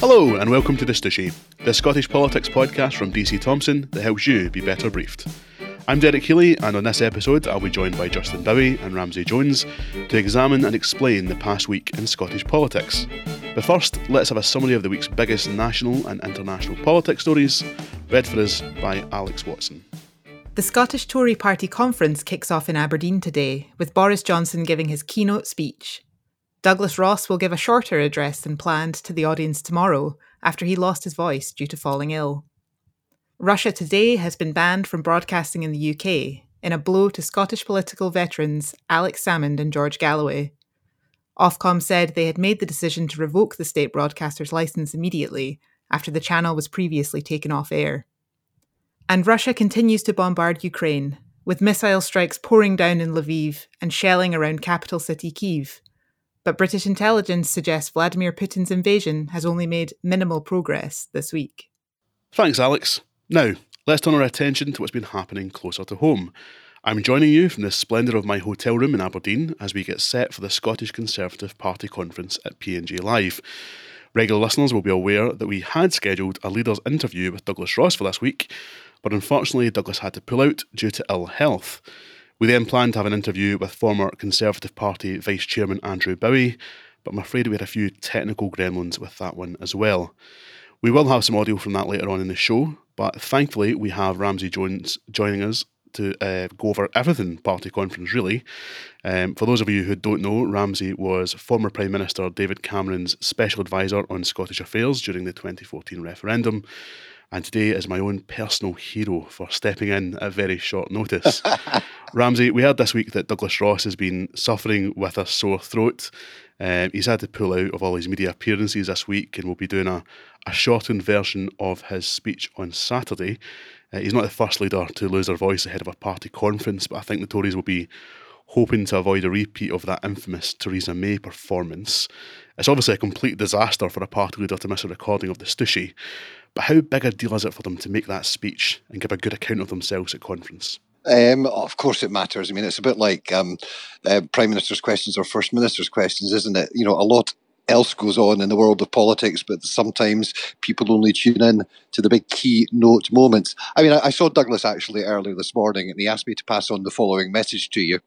Hello, and welcome to The Stushie, the Scottish politics podcast from DC Thomson that helps you be better briefed. I'm Derek Healy, and on this episode, I'll be joined by Justin Bowie and Ramsay Jones to examine and explain the past week in Scottish politics. But first, let's have a summary of the week's biggest national and international politics stories, read for us by Alex Watson. The Scottish Tory Party conference kicks off in Aberdeen today, with Boris Johnson giving his keynote speech. Douglas Ross will give a shorter address than planned to the audience tomorrow after he lost his voice due to falling ill. Russia Today has been banned from broadcasting in the UK in a blow to Scottish political veterans Alex Salmond and George Galloway. Ofcom said they had made the decision to revoke the state broadcaster's license immediately after the channel was previously taken off air. And Russia continues to bombard Ukraine, with missile strikes pouring down in Lviv and shelling around capital city Kiev but British intelligence suggests Vladimir Putin's invasion has only made minimal progress this week. Thanks, Alex. Now, let's turn our attention to what's been happening closer to home. I'm joining you from the splendour of my hotel room in Aberdeen as we get set for the Scottish Conservative Party conference at P&J Live. Regular listeners will be aware that we had scheduled a leaders interview with Douglas Ross for this week, but unfortunately Douglas had to pull out due to ill health. We then planned to have an interview with former Conservative Party Vice Chairman Andrew Bowie, but I'm afraid we had a few technical gremlins with that one as well. We will have some audio from that later on in the show, but thankfully we have Ramsay Jones joining us to uh, go over everything party conference, really. Um, for those of you who don't know, Ramsay was former Prime Minister David Cameron's special advisor on Scottish affairs during the 2014 referendum and today is my own personal hero for stepping in at very short notice. Ramsay, we heard this week that Douglas Ross has been suffering with a sore throat. Um, he's had to pull out of all his media appearances this week and will be doing a, a shortened version of his speech on Saturday. Uh, he's not the first leader to lose their voice ahead of a party conference, but I think the Tories will be hoping to avoid a repeat of that infamous Theresa May performance. It's obviously a complete disaster for a party leader to miss a recording of the Stushie, but how big a deal is it for them to make that speech and give a good account of themselves at conference? Um, of course, it matters. I mean, it's a bit like um, uh, prime minister's questions or first minister's questions, isn't it? You know, a lot else goes on in the world of politics, but sometimes people only tune in to the big keynote moments. I mean, I, I saw Douglas actually earlier this morning, and he asked me to pass on the following message to you.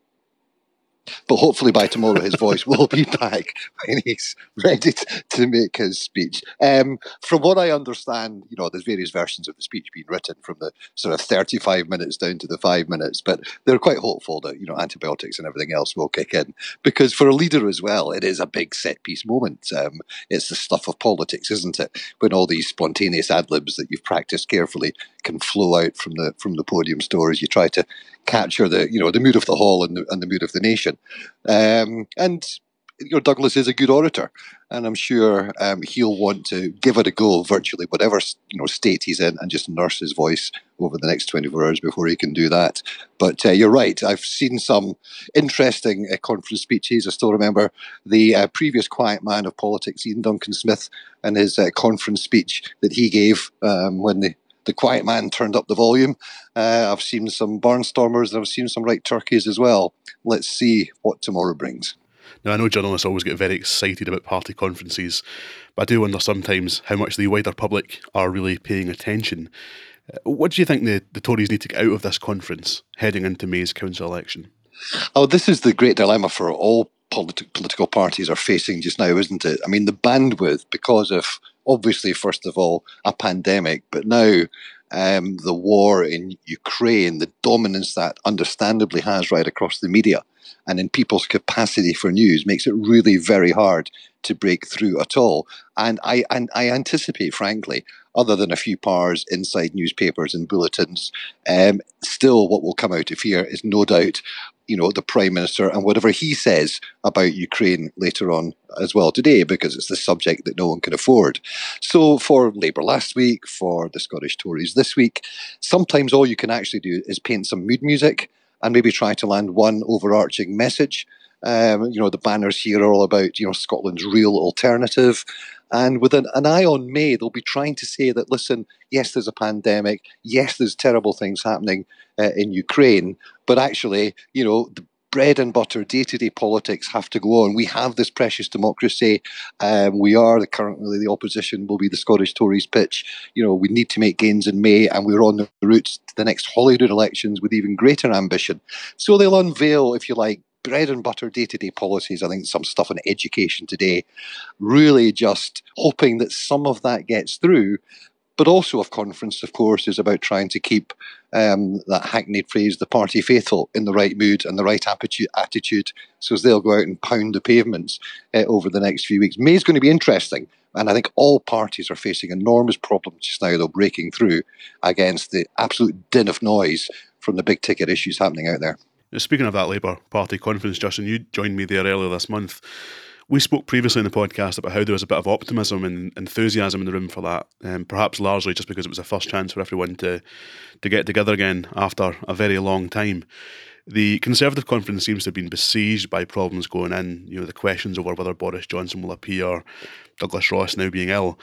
But hopefully by tomorrow his voice will be back when he's ready to, make his speech. Um, from what I understand, you know, there's various versions of the speech being written from the sort of 35 minutes down to the five minutes, but they're quite hopeful that, you know, antibiotics and everything else will kick in. Because for a leader as well, it is a big set piece moment. Um, it's the stuff of politics, isn't it? When all these spontaneous ad libs that you've practiced carefully can flow out from the from the podium stories. You try to capture the you know the mood of the hall and the, and the mood of the nation. Um, and you know, Douglas is a good orator, and I'm sure um, he'll want to give it a go, virtually whatever you know state he's in, and just nurse his voice over the next 24 hours before he can do that. But uh, you're right. I've seen some interesting uh, conference speeches. I still remember the uh, previous quiet man of politics, Iain Duncan Smith, and his uh, conference speech that he gave um, when the the quiet man turned up the volume. Uh, I've seen some barnstormers and I've seen some right turkeys as well. Let's see what tomorrow brings. Now, I know journalists always get very excited about party conferences, but I do wonder sometimes how much the wider public are really paying attention. Uh, what do you think the, the Tories need to get out of this conference heading into May's council election? Oh, this is the great dilemma for all politi- political parties are facing just now, isn't it? I mean, the bandwidth, because of obviously, first of all, a pandemic, but now um, the war in Ukraine, the dominance that understandably has right across the media and in people's capacity for news makes it really very hard to break through at all. And I and I anticipate, frankly, other than a few powers inside newspapers and bulletins, um, still what will come out of here is no doubt you know, the prime minister and whatever he says about Ukraine later on as well today, because it's the subject that no one can afford. So for Labour last week, for the Scottish Tories this week, sometimes all you can actually do is paint some mood music and maybe try to land one overarching message. Um, you know, the banners here are all about, you know, Scotland's real alternative. And with an, an, eye on May, they'll be trying to say that, listen, yes, there's a pandemic. Yes, there's terrible things happening uh, in Ukraine. But actually, you know, the bread and butter, day to day politics have to go on. We have this precious democracy. Um, we are the currently the opposition will be the Scottish Tories pitch. You know, we need to make gains in May, and we're on the route to the next Holyrood elections with even greater ambition. So they'll unveil, if you like, bread and butter day to day policies. I think some stuff on education today, really just hoping that some of that gets through but also of conference, of course, is about trying to keep um, that hackneyed phrase, the party faithful, in the right mood and the right attitude, so as they'll go out and pound the pavements uh, over the next few weeks. May is going to be interesting, and I think all parties are facing enormous problems just now, though, breaking through against the absolute din of noise from the big ticket issues happening out there. Speaking of that Labour Party conference, Justin, you joined me there earlier this month we spoke previously in the podcast about how there was a bit of optimism and enthusiasm in the room for that, um, perhaps largely just because it was a first chance for everyone to to get together again after a very long time. The Conservative conference seems to have been besieged by problems going in. You know, the questions over whether Boris Johnson will appear, Douglas Ross now being ill.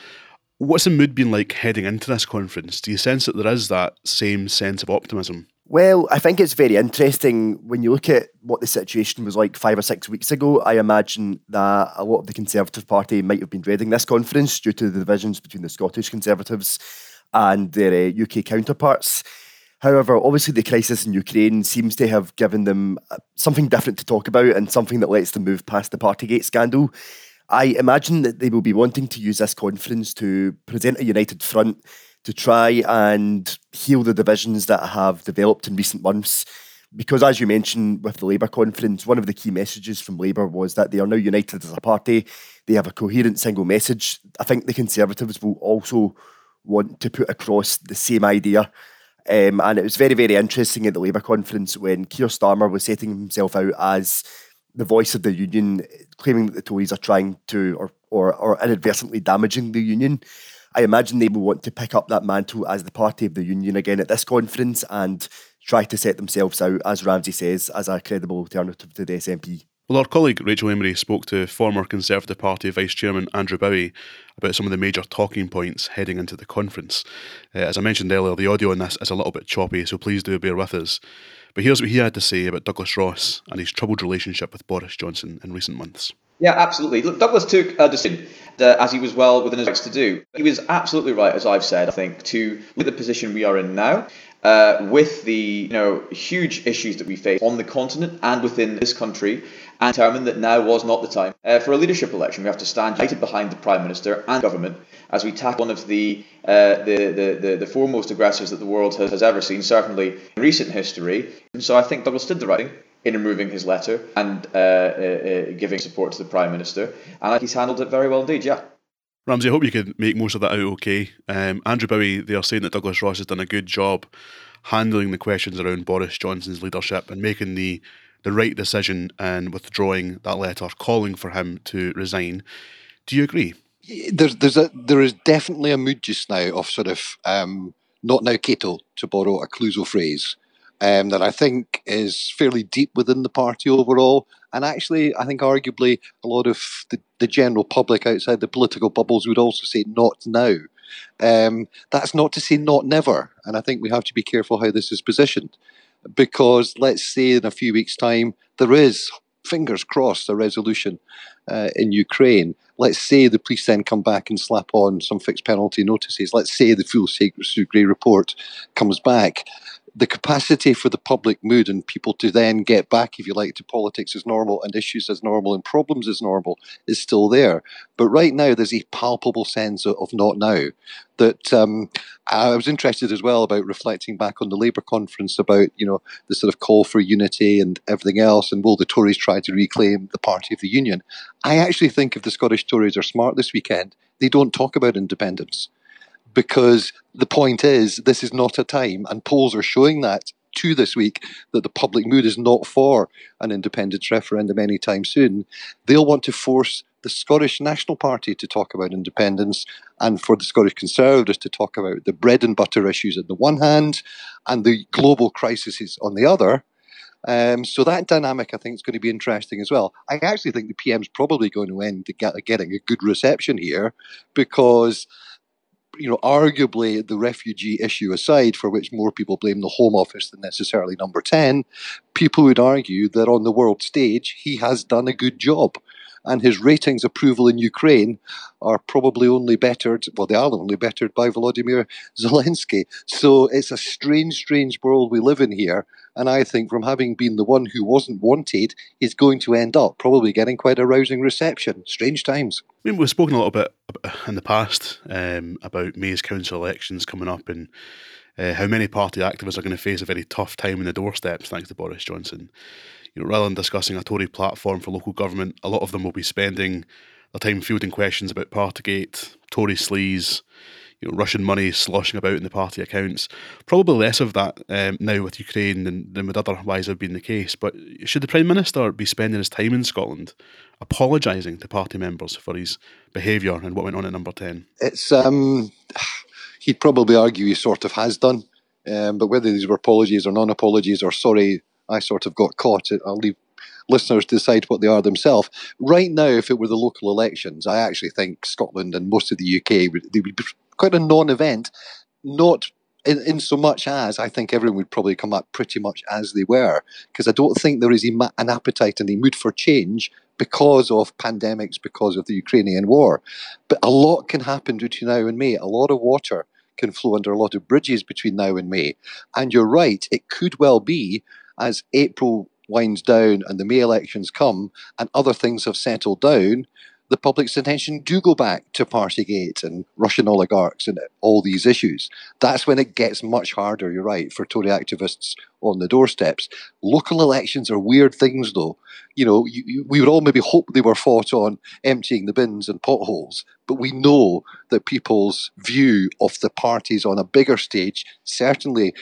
What's the mood been like heading into this conference? Do you sense that there is that same sense of optimism? Well, I think it's very interesting when you look at what the situation was like five or six weeks ago. I imagine that a lot of the Conservative Party might have been dreading this conference due to the divisions between the Scottish Conservatives and their uh, UK counterparts. However, obviously, the crisis in Ukraine seems to have given them uh, something different to talk about and something that lets them move past the Partygate scandal. I imagine that they will be wanting to use this conference to present a united front to try and heal the divisions that have developed in recent months. Because, as you mentioned with the Labour conference, one of the key messages from Labour was that they are now united as a party. They have a coherent single message. I think the Conservatives will also want to put across the same idea. Um, and it was very, very interesting at the Labour conference when Keir Starmer was setting himself out as the voice of the union, claiming that the Tories are trying to, or, or, or inadvertently damaging the union. I imagine they will want to pick up that mantle as the party of the union again at this conference and try to set themselves out, as Ramsay says, as a credible alternative to the SNP. Well, our colleague Rachel Emery spoke to former Conservative Party Vice Chairman Andrew Bowie about some of the major talking points heading into the conference. Uh, as I mentioned earlier, the audio on this is a little bit choppy, so please do bear with us. But here's what he had to say about Douglas Ross and his troubled relationship with Boris Johnson in recent months. Yeah, absolutely. Look, Douglas took a decision uh, as he was well within his rights to do. He was absolutely right, as I've said, I think, to with the position we are in now, uh, with the you know huge issues that we face on the continent and within this country, and determined that now was not the time uh, for a leadership election. We have to stand united behind the Prime Minister and government as we tackle one of the, uh, the, the, the, the, foremost aggressors that the world has, has ever seen, certainly in recent history. And so I think Douglas did the right thing in removing his letter and uh, uh, uh, giving support to the Prime Minister. And he's handled it very well indeed, yeah. Ramsay, I hope you can make most of that out okay. Um, Andrew Bowie, they are saying that Douglas Ross has done a good job handling the questions around Boris Johnson's leadership and making the the right decision and withdrawing that letter, calling for him to resign. Do you agree? There's, there's a, there is definitely a mood just now of sort of um, not now Cato, to borrow a Clouseau phrase, um, that I think is fairly deep within the party overall. And actually, I think arguably a lot of the, the general public outside the political bubbles would also say not now. Um, that's not to say not never. And I think we have to be careful how this is positioned. Because let's say in a few weeks' time, there is, fingers crossed, a resolution uh, in Ukraine. Let's say the police then come back and slap on some fixed penalty notices. Let's say the full Sue Gray report comes back the capacity for the public mood and people to then get back, if you like, to politics as normal and issues as normal and problems as normal is still there. But right now, there's a palpable sense of, of not now. That um, I was interested as well about reflecting back on the Labour conference about you know the sort of call for unity and everything else, and will the Tories try to reclaim the party of the union? I actually think if the Scottish Tories are smart this weekend, they don't talk about independence because the point is this is not a time, and polls are showing that to this week that the public mood is not for an independence referendum anytime soon. They'll want to force the Scottish National Party to talk about independence and for the Scottish Conservatives to talk about the bread and butter issues on the one hand and the global crises on the other. Um, so that dynamic, I think, is going to be interesting as well. I actually think the PM's probably going to end getting a good reception here because you know, arguably the refugee issue aside, for which more people blame the Home Office than necessarily Number 10, people would argue that on the world stage he has done a good job and his ratings approval in Ukraine are probably only bettered, well, they are only bettered by Volodymyr Zelensky. So it's a strange, strange world we live in here. And I think from having been the one who wasn't wanted, he's going to end up probably getting quite a rousing reception. Strange times. I mean, we've spoken a little bit in the past um, about May's council elections coming up and uh, how many party activists are going to face a very tough time in the doorsteps thanks to Boris Johnson you know, rather than discussing a Tory platform for local government, a lot of them will be spending their time fielding questions about Partygate, Tory sleaze, you know, Russian money sloshing about in the party accounts. Probably less of that um, now with Ukraine than, than would otherwise have been the case. But should the Prime Minister be spending his time in Scotland apologising to party members for his behaviour and what went on at number 10? It's, um, he'd probably argue he sort of has done. Um, but whether these were apologies or non apologies or sorry, I sort of got caught. I'll leave listeners to decide what they are themselves. Right now, if it were the local elections, I actually think Scotland and most of the UK would, they would be quite a non-event. Not in, in so much as I think everyone would probably come up pretty much as they were, because I don't think there is an appetite and a mood for change because of pandemics, because of the Ukrainian war. But a lot can happen between now and May. A lot of water can flow under a lot of bridges between now and May. And you're right, it could well be as April winds down and the May elections come and other things have settled down, the public's attention do go back to Partygate and Russian oligarchs and all these issues. That's when it gets much harder, you're right, for Tory activists on the doorsteps. Local elections are weird things, though. You know, you, you, we would all maybe hope they were fought on emptying the bins and potholes, but we know that people's view of the parties on a bigger stage certainly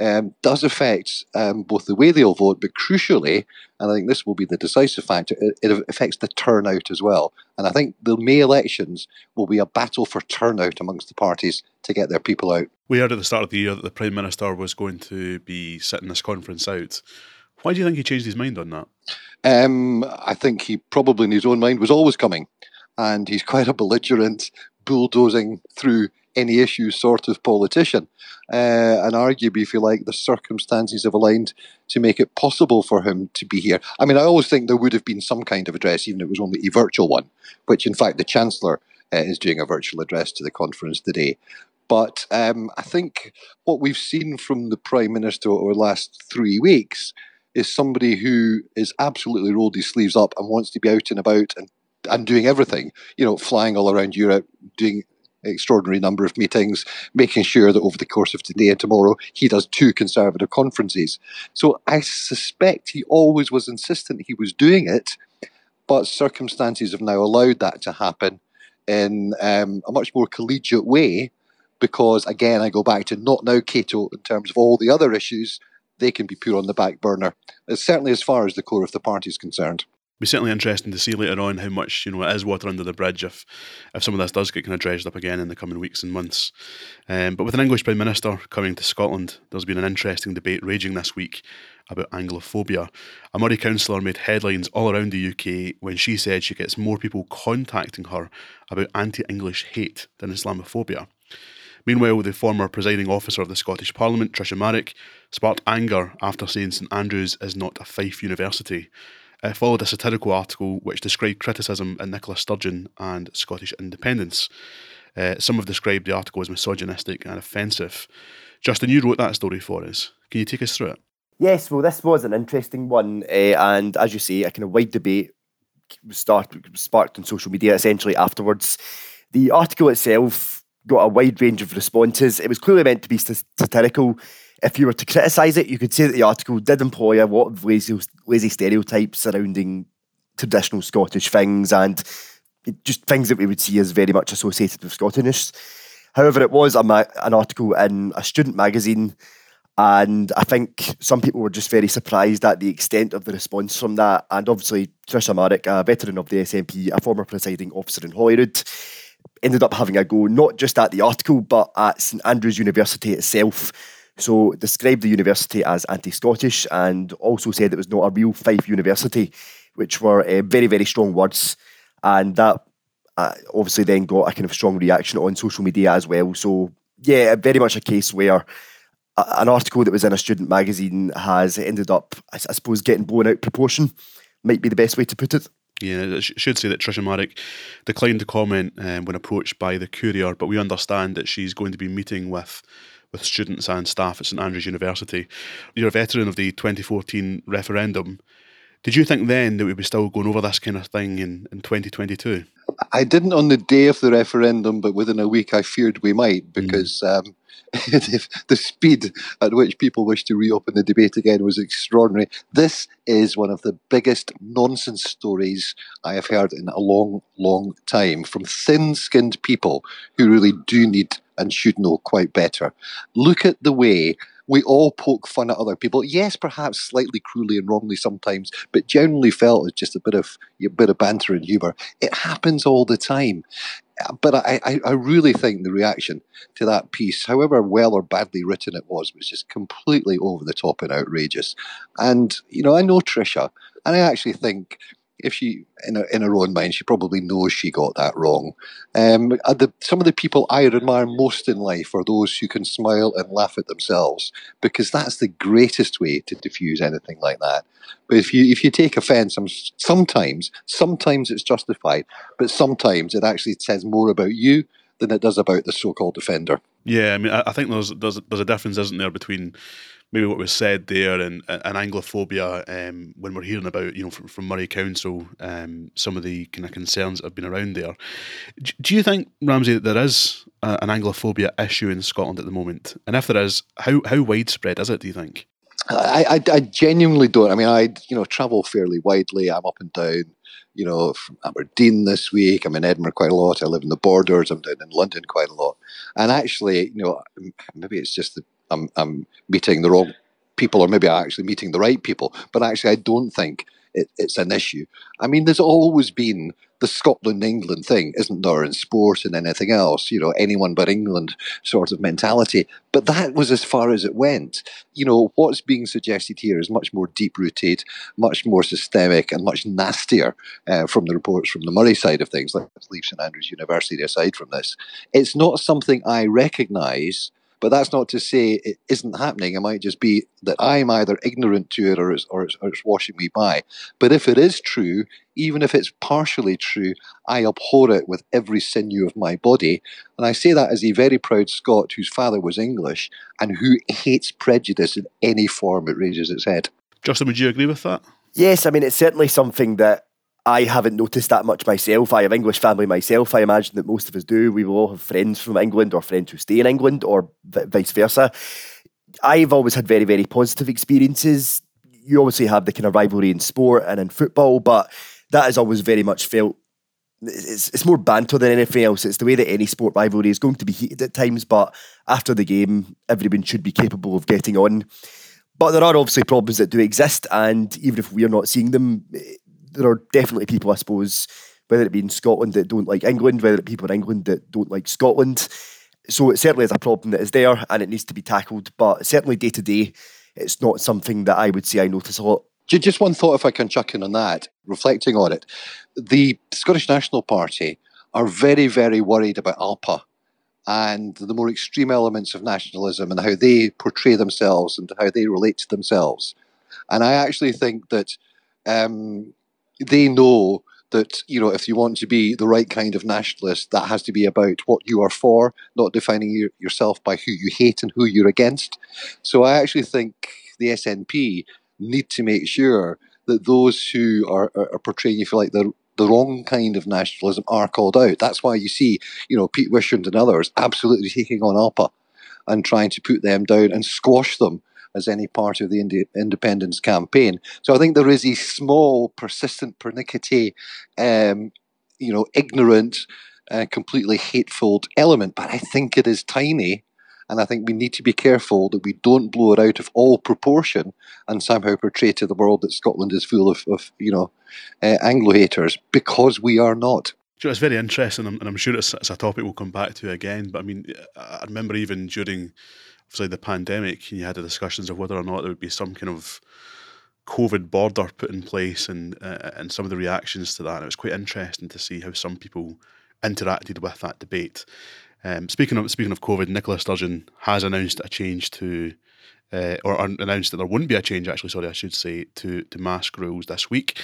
um, does affect um, both the way they'll vote, but crucially, and I think this will be the decisive factor, it, it, affects the turnout as well. And I think the May elections will be a battle for turnout amongst the parties to get their people out. We heard at the start of the year that the Prime Minister was going to be sitting this conference out. Why do you think he changed his mind on that? Um, I think he probably in his own mind was always coming. And he's quite a belligerent, bulldozing through any issue sort of politician. Uh, and arguably, if you like, the circumstances have aligned to make it possible for him to be here. I mean, I always think there would have been some kind of address, even if it was only a virtual one, which in fact the Chancellor uh, is doing a virtual address to the conference today. But um, I think what we've seen from the Prime Minister over the last three weeks is somebody who is absolutely rolled his sleeves up and wants to be out and about and and doing everything, you know, flying all around Europe, doing extraordinary number of meetings, making sure that over the course of today and tomorrow he does two conservative conferences. So I suspect he always was insistent he was doing it, but circumstances have now allowed that to happen in um, a much more collegiate way. Because again, I go back to not now Cato in terms of all the other issues, they can be put on the back burner, certainly as far as the core of the party is concerned be certainly interesting to see later on how much you know it is water under the bridge if if some of this does get kind of dredged up again in the coming weeks and months. Um, but with an English Prime Minister coming to Scotland, there's been an interesting debate raging this week about Anglophobia. A Moray councillor made headlines all around the UK when she said she gets more people contacting her about anti-English hate than Islamophobia. Meanwhile, the former presiding officer of the Scottish Parliament, Tricia Marwick, sparked anger after saying St Andrews is not a Fife university. Uh, followed a satirical article which described criticism at Nicola Sturgeon and Scottish independence. Uh, some have described the article as misogynistic and offensive. Justin, you wrote that story for us. Can you take us through it? Yes, well, this was an interesting one, uh, and as you say, a kind of wide debate start, sparked on social media essentially afterwards. The article itself got a wide range of responses. It was clearly meant to be satirical, if you were to criticise it, you could say that the article did employ a lot of lazy, lazy stereotypes surrounding traditional Scottish things and just things that we would see as very much associated with Scottishness. However, it was ma- an article in a student magazine, and I think some people were just very surprised at the extent of the response from that. And obviously, Tricia Marwick, a veteran of the SNP, a former presiding officer in Holyrood, ended up having a go not just at the article but at St Andrews University itself so described the university as anti-Scottish and also said it was not a real Fife university, which were uh, very, very strong words. And that uh, obviously then got a kind of strong reaction on social media as well. So yeah, very much a case where an article that was in a student magazine has ended up, I, I suppose, getting blown out proportion. Might be the best way to put it. Yeah, I should say that Tricia Marwick declined to comment um, when approached by the Courier, but we understand that she's going to be meeting with with students and staff at St Andrews University. You're a veteran of the 2014 referendum. Did you think then that we'd be still going over this kind of thing in, in 2022? I didn't on the day of the referendum, but within a week I feared we might hmm. because mm. um, the speed at which people wish to reopen the debate again was extraordinary. This is one of the biggest nonsense stories I have heard in a long, long time from thin skinned people who really do need and should know quite better. Look at the way we all poke fun at other people. Yes, perhaps slightly cruelly and wrongly sometimes, but generally felt as just a bit of a bit of banter and humour. It happens all the time. But I, I I, really think the reaction to that piece, however well or badly written it was, was just completely over the top and outrageous. And, you know, I know Tricia, and I actually think if she in her, in her own mind she probably knows she got that wrong. Um, the, some of the people i admire most in life are those who can smile and laugh at themselves because that's the greatest way to diffuse anything like that. But if you if you take offense sometimes sometimes it's justified but sometimes it actually says more about you than it does about the so-called offender yeah i mean i think there's there's, there's a difference isn't there between maybe what was said there and, and Anglophobia um, when we're hearing about, you know, from, from Moray Council, um, some of the kind of concerns that have been around there. Do you think, Ramsay, that there is a, an Anglophobia issue in Scotland at the moment? And if there is, how, how widespread is it, do you think? I, I, I genuinely don't. I mean, I you know travel fairly widely. I'm up and down, you know, from Aberdeen this week. I'm in Edinburgh quite a lot. I live in the borders. I'm down in London quite a lot. And actually, you know, maybe it's just the I'm, I'm meeting the wrong people, or maybe I'm actually meeting the right people. But actually, I don't think it, it's an issue. I mean, there's always been the Scotland England thing, isn't there, in sport and anything else? You know, anyone but England sort of mentality. But that was as far as it went. You know, what's being suggested here is much more deep rooted, much more systemic, and much nastier uh, from the reports from the Moray side of things. Let's leave St Andrews University aside from this. It's not something I recognise but that's not to say it isn't happening. It might just be that I'm either ignorant to it or it's, or it's, or it's washing me by. But if it is true, even if it's partially true, I abhor it with every sinew of my body. And I say that as a very proud Scot whose father was English and who hates prejudice in any form it raises its head. Justin, would you agree with that? Yes, I mean, it's certainly something that I haven't noticed that much myself. I have English family myself. I imagine that most of us do. We will all have friends from England or friends who stay in England or vice versa. I've always had very, very positive experiences. You obviously have the kind of rivalry in sport and in football, but that has always very much felt it's, it's more banter than anything else. It's the way that any sport rivalry is going to be heated at times, but after the game, everyone should be capable of getting on. But there are obviously problems that do exist, and even if we are not seeing them, there are definitely people, I suppose, whether it be in Scotland that don't like England, whether it be people in England that don't like Scotland. So it certainly is a problem that is there and it needs to be tackled. But certainly day to day, it's not something that I would say I notice a lot. Just one thought, if I can chuck in on that, reflecting on it. The Scottish National Party are very, very worried about Alba and the more extreme elements of nationalism and how they portray themselves and how they relate to themselves. And I actually think that um, they know that you know if you want to be the right kind of nationalist, that has to be about what you are for, not defining your, yourself by who you hate and who you're against. So I actually think the SNP need to make sure that those who are, are, are portraying, you like, the the wrong kind of nationalism are called out. That's why you see, you know, Pete Wishart and others absolutely taking on Alba and trying to put them down and squash them as any part of the Indi- independence campaign. So I think there is a small, persistent, pernickety, um, you know, ignorant, uh, completely hateful element, but I think it is tiny. And I think we need to be careful that we don't blow it out of all proportion and somehow portray to the world that Scotland is full of, of you know, uh, Anglo haters because we are not. So it's very interesting, and I'm sure it's, it's, a topic we'll come back to again. But I mean, I remember even during obviously the pandemic, you had the discussions of whether or not there would be some kind of COVID border put in place, and uh, and some of the reactions to that. And it was quite interesting to see how some people interacted with that debate. Um, speaking of speaking of COVID, Nicola Sturgeon has announced a change to uh, or announced that there wouldn't be a change, actually, sorry, I should say, to, to mask rules this week.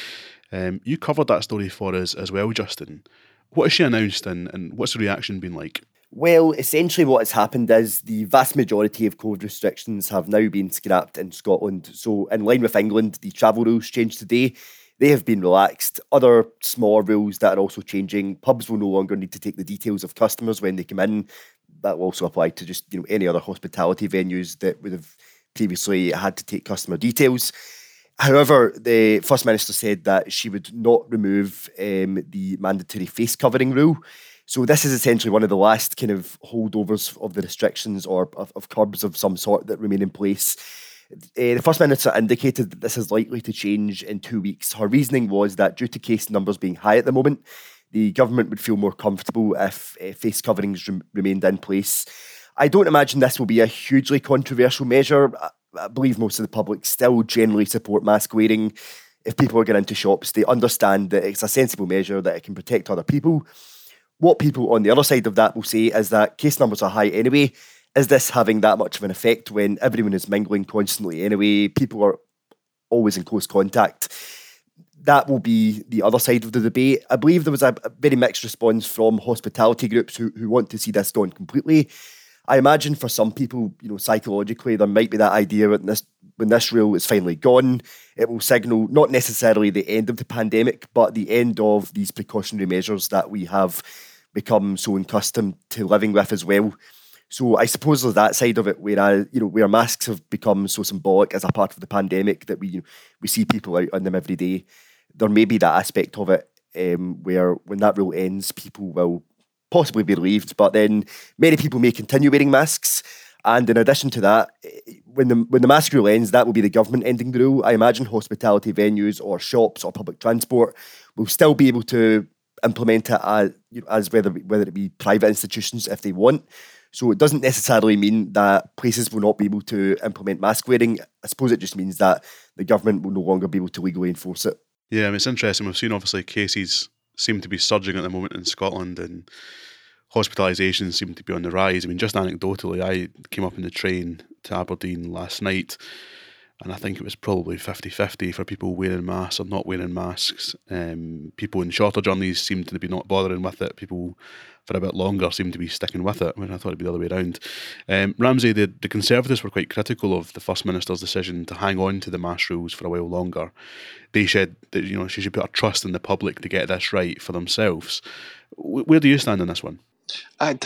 Um, you covered that story for us as well, Justin. What has she announced and, and what's the reaction been like? Well, essentially, what has happened is the vast majority of COVID restrictions have now been scrapped in Scotland. So, in line with England, the travel rules changed today. They have been relaxed. Other smaller rules that are also changing. Pubs will no longer need to take the details of customers when they come in. That will also apply to just you know any other hospitality venues that would have previously had to take customer details. However, the First Minister said that she would not remove um, the mandatory face covering rule. So this is essentially one of the last kind of holdovers of the restrictions or of, of curbs of some sort that remain in place. Uh, the First Minister indicated that this is likely to change in two weeks. Her reasoning was that due to case numbers being high at the moment, the government would feel more comfortable if uh, face coverings rem- remained in place. I don't imagine this will be a hugely controversial measure. I believe most of the public still generally support mask wearing. If people are going into shops, they understand that it's a sensible measure that it can protect other people. What people on the other side of that will say is that case numbers are high anyway. Is this having that much of an effect when everyone is mingling constantly anyway? People are always in close contact. That will be the other side of the debate. I believe there was a, very mixed response from hospitality groups who, who want to see this gone completely I imagine for some people, you know, psychologically, there might be that idea that this, when this rule is finally gone, it will signal not necessarily the end of the pandemic, but the end of these precautionary measures that we have become so accustomed to living with as well. So I suppose there's that side of it where I, you know, where masks have become so symbolic as a part of the pandemic that we you know, we see people out on them every day. There may be that aspect of it um, where when that rule ends, people will possibly be relieved. But then many people may continue wearing masks. And in addition to that, when the when the mask rule ends, that will be the government ending the rule. I imagine hospitality venues or shops or public transport will still be able to implement it as, as whether whether it be private institutions if they want. So it doesn't necessarily mean that places will not be able to implement mask wearing. I suppose it just means that the government will no longer be able to legally enforce it. Yeah, I mean, it's interesting. We've seen obviously cases seem to be surging at the moment in Scotland, and hospitalisations seem to be on the rise. I mean, just anecdotally, I came up in the train to Aberdeen last night, and I think it was probably 50 50 for people wearing masks or not wearing masks. Um, people in shorter journeys seemed to be not bothering with it. People for a bit longer seemed to be sticking with it, when I thought it'd be the other way around. Um, Ramsay, the, the Conservatives were quite critical of the First Minister's decision to hang on to the mask rules for a while longer. They said that you know she should put her trust in the public to get this right for themselves. Where do you stand on this one? I,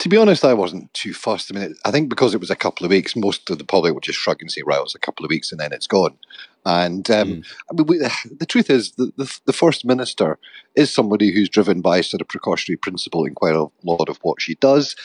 to be honest, I wasn't too fussed. I mean, I think because it was a couple of weeks, most of the public would just shrug and say, "Right, it was a couple of weeks, and then it's gone." And um, mm. I mean, we, the truth is, the, the, the first minister is somebody who's driven by sort of precautionary principle in quite a lot of what she does.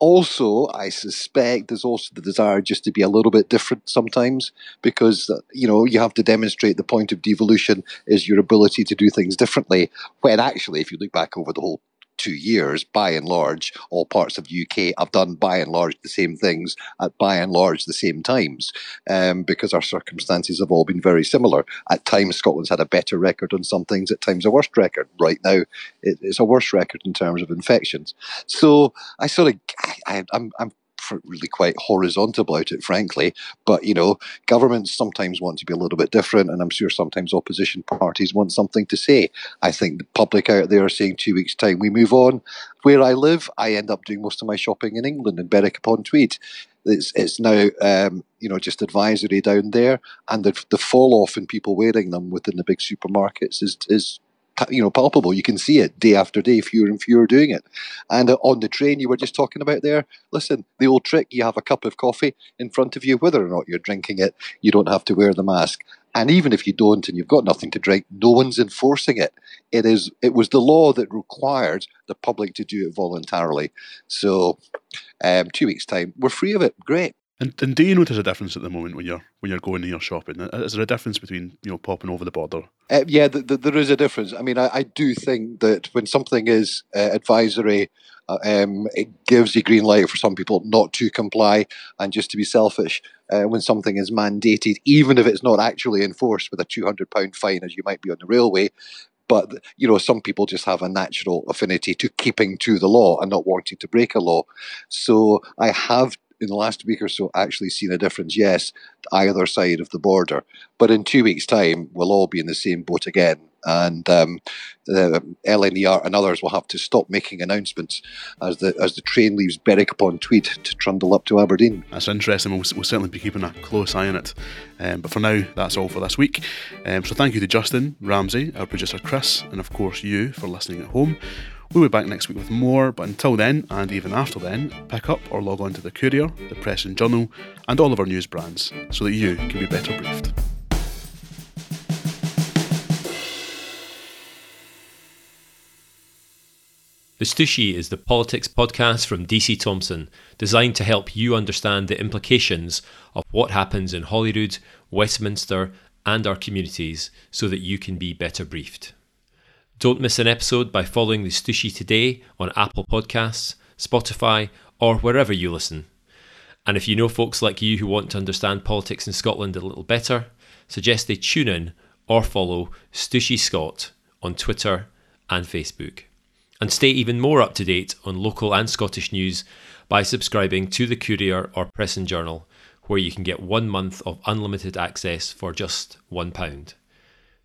Also, I suspect there's also the desire just to be a little bit different sometimes, because uh, you know you have to demonstrate the point of devolution is your ability to do things differently. When actually, if you look back over the whole two years, by and large, all parts of UK have done by and large the same things at by and large the same times, um, because our circumstances have all been very similar. At times, Scotland's had a better record on some things, at times a worse record. Right now, it, it's a worse record in terms of infections. So I sort of, I, I'm, I'm really quite horizontal about it, frankly. But you know, governments sometimes want to be a little bit different, and I'm sure sometimes opposition parties want something to say. I think the public out there are saying two weeks' time we move on. Where I live, I end up doing most of my shopping in England in Berwick upon Tweed. It's, it's now um, you know just advisory down there, and the, the fall off in people wearing them within the big supermarkets is is you know palpable. You can see it day after day, fewer and fewer doing it. And uh, on the train, you were just talking about there. Listen, the old trick: you have a cup of coffee in front of you, whether or not you're drinking it, you don't have to wear the mask. And even if you don't, and you've got nothing to drink, no one's enforcing it. It is. It was the law that required the public to do it voluntarily. So, um, two weeks time, we're free of it. Great. And, and do you notice a difference at the moment when you're when you're going and you're shopping? Is there a difference between you know popping over the border? Uh, yeah, the, the, there is a difference. I mean, I, I do think that when something is uh, advisory, uh, um, it gives a green light for some people not to comply and just to be selfish. Uh, when something is mandated, even if it's not actually enforced with a two hundred pound fine, as you might be on the railway, but you know some people just have a natural affinity to keeping to the law and not wanting to break a law so i have in the last week or so actually seen a difference, yes, either side of the border. But in two weeks' time, we'll all be in the same boat again. And um, the LNER and others will have to stop making announcements as the as the train leaves Berwick upon Tweed to trundle up to Aberdeen. That's interesting. We'll, we'll certainly be keeping a close eye on it. Um, but for now, that's all for this week. Um, so thank you to Justin, Ramsay, our producer Chris, and of course you for listening at home. We'll be back next week with more, but until then, and even after then, pick up or log on to the Courier, the Press and Journal, and all of our news brands so that you can be better briefed. The Stushie is the politics podcast from DC Thomson, designed to help you understand the implications of what happens in Holyrood, Westminster, and our communities so that you can be better briefed. Don't miss an episode by following the Stushie today on Apple Podcasts, Spotify, or wherever you listen. And if you know folks like you who want to understand politics in Scotland a little better, suggest they tune in or follow Stushie Scott on Twitter and Facebook and stay even more up to date on local and Scottish news by subscribing to the Courier or Press and Journal, where you can get one month of unlimited access for just £1.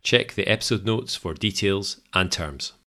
Check the episode notes for details and terms.